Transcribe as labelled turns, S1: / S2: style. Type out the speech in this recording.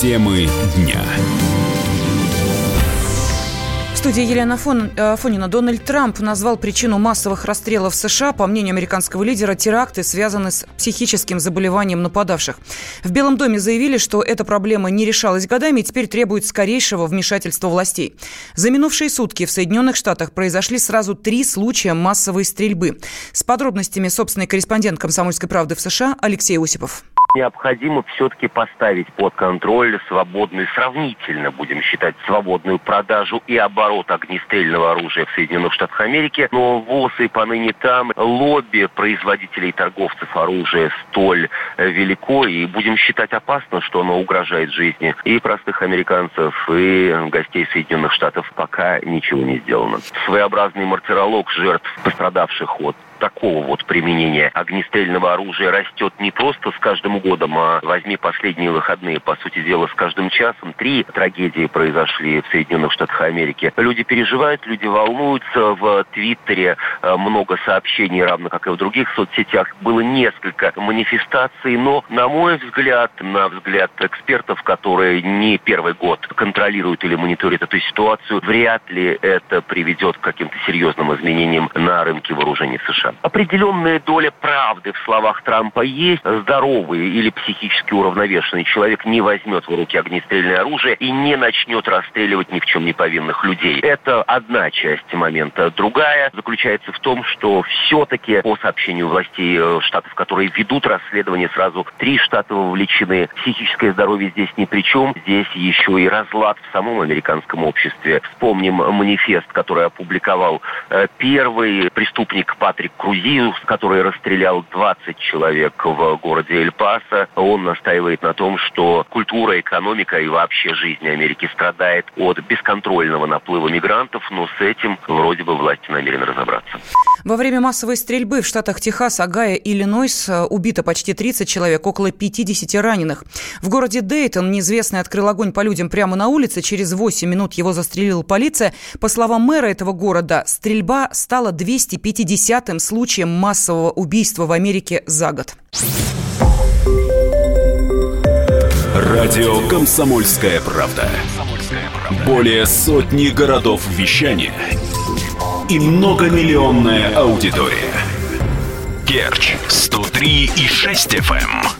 S1: Темы дня.
S2: В студии Елена Фон, э, Фонина. Дональд Трамп назвал причину массовых расстрелов в США, по мнению американского лидера, теракты, связанные с психическим заболеванием нападавших. В Белом доме заявили, что эта проблема не решалась годами и теперь требует скорейшего вмешательства властей. За минувшие сутки в Соединенных Штатах произошли сразу три случая массовой стрельбы. С подробностями собственный корреспондент «Комсомольской правды» в США Алексей Осипов
S3: необходимо все-таки поставить под контроль свободную, сравнительно будем считать, свободную продажу и оборот огнестрельного оружия в Соединенных Штатах Америки. Но ВОЗ и поныне там лобби производителей и торговцев оружия столь э, велико, и будем считать опасно, что оно угрожает жизни и простых американцев, и гостей Соединенных Штатов. Пока ничего не сделано. Своеобразный мартиролог жертв, пострадавших от такого вот применения огнестрельного оружия растет не просто с каждым годом, а возьми последние выходные, по сути дела, с каждым часом. Три трагедии произошли в Соединенных Штатах Америки. Люди переживают, люди волнуются. В Твиттере э, много сообщений, равно как и в других соцсетях. Было несколько манифестаций, но, на мой взгляд, на взгляд экспертов, которые не первый год контролируют или мониторят эту ситуацию, вряд ли это приведет к каким-то серьезным изменениям на рынке вооружений США. Определенная доля правды в словах Трампа есть. Здоровый или психически уравновешенный человек не возьмет в руки огнестрельное оружие и не начнет расстреливать ни в чем не повинных людей. Это одна часть момента. Другая заключается в том, что все-таки по сообщению властей э, штатов, которые ведут расследование, сразу три штата вовлечены. Психическое здоровье здесь ни при чем. Здесь еще и разлад в самом американском обществе. Вспомним манифест, который опубликовал э, первый преступник Патрик Крузиус, который расстрелял 20 человек в городе Эль-Пасо, он настаивает на том, что культура, экономика и вообще жизнь Америки страдает от бесконтрольного наплыва мигрантов, но с этим вроде бы власти намерены разобраться.
S2: Во время массовой стрельбы в штатах Техас, Огайо и Иллинойс э, убито почти 30 человек, около 50 раненых. В городе Дейтон неизвестный открыл огонь по людям прямо на улице. Через 8 минут его застрелила полиция. По словам мэра этого города, стрельба стала 250-м случаем массового убийства в Америке за год.
S1: Радио «Комсомольская правда». Более сотни городов вещания – и многомиллионная аудитория. Керч 103 и 6 FM.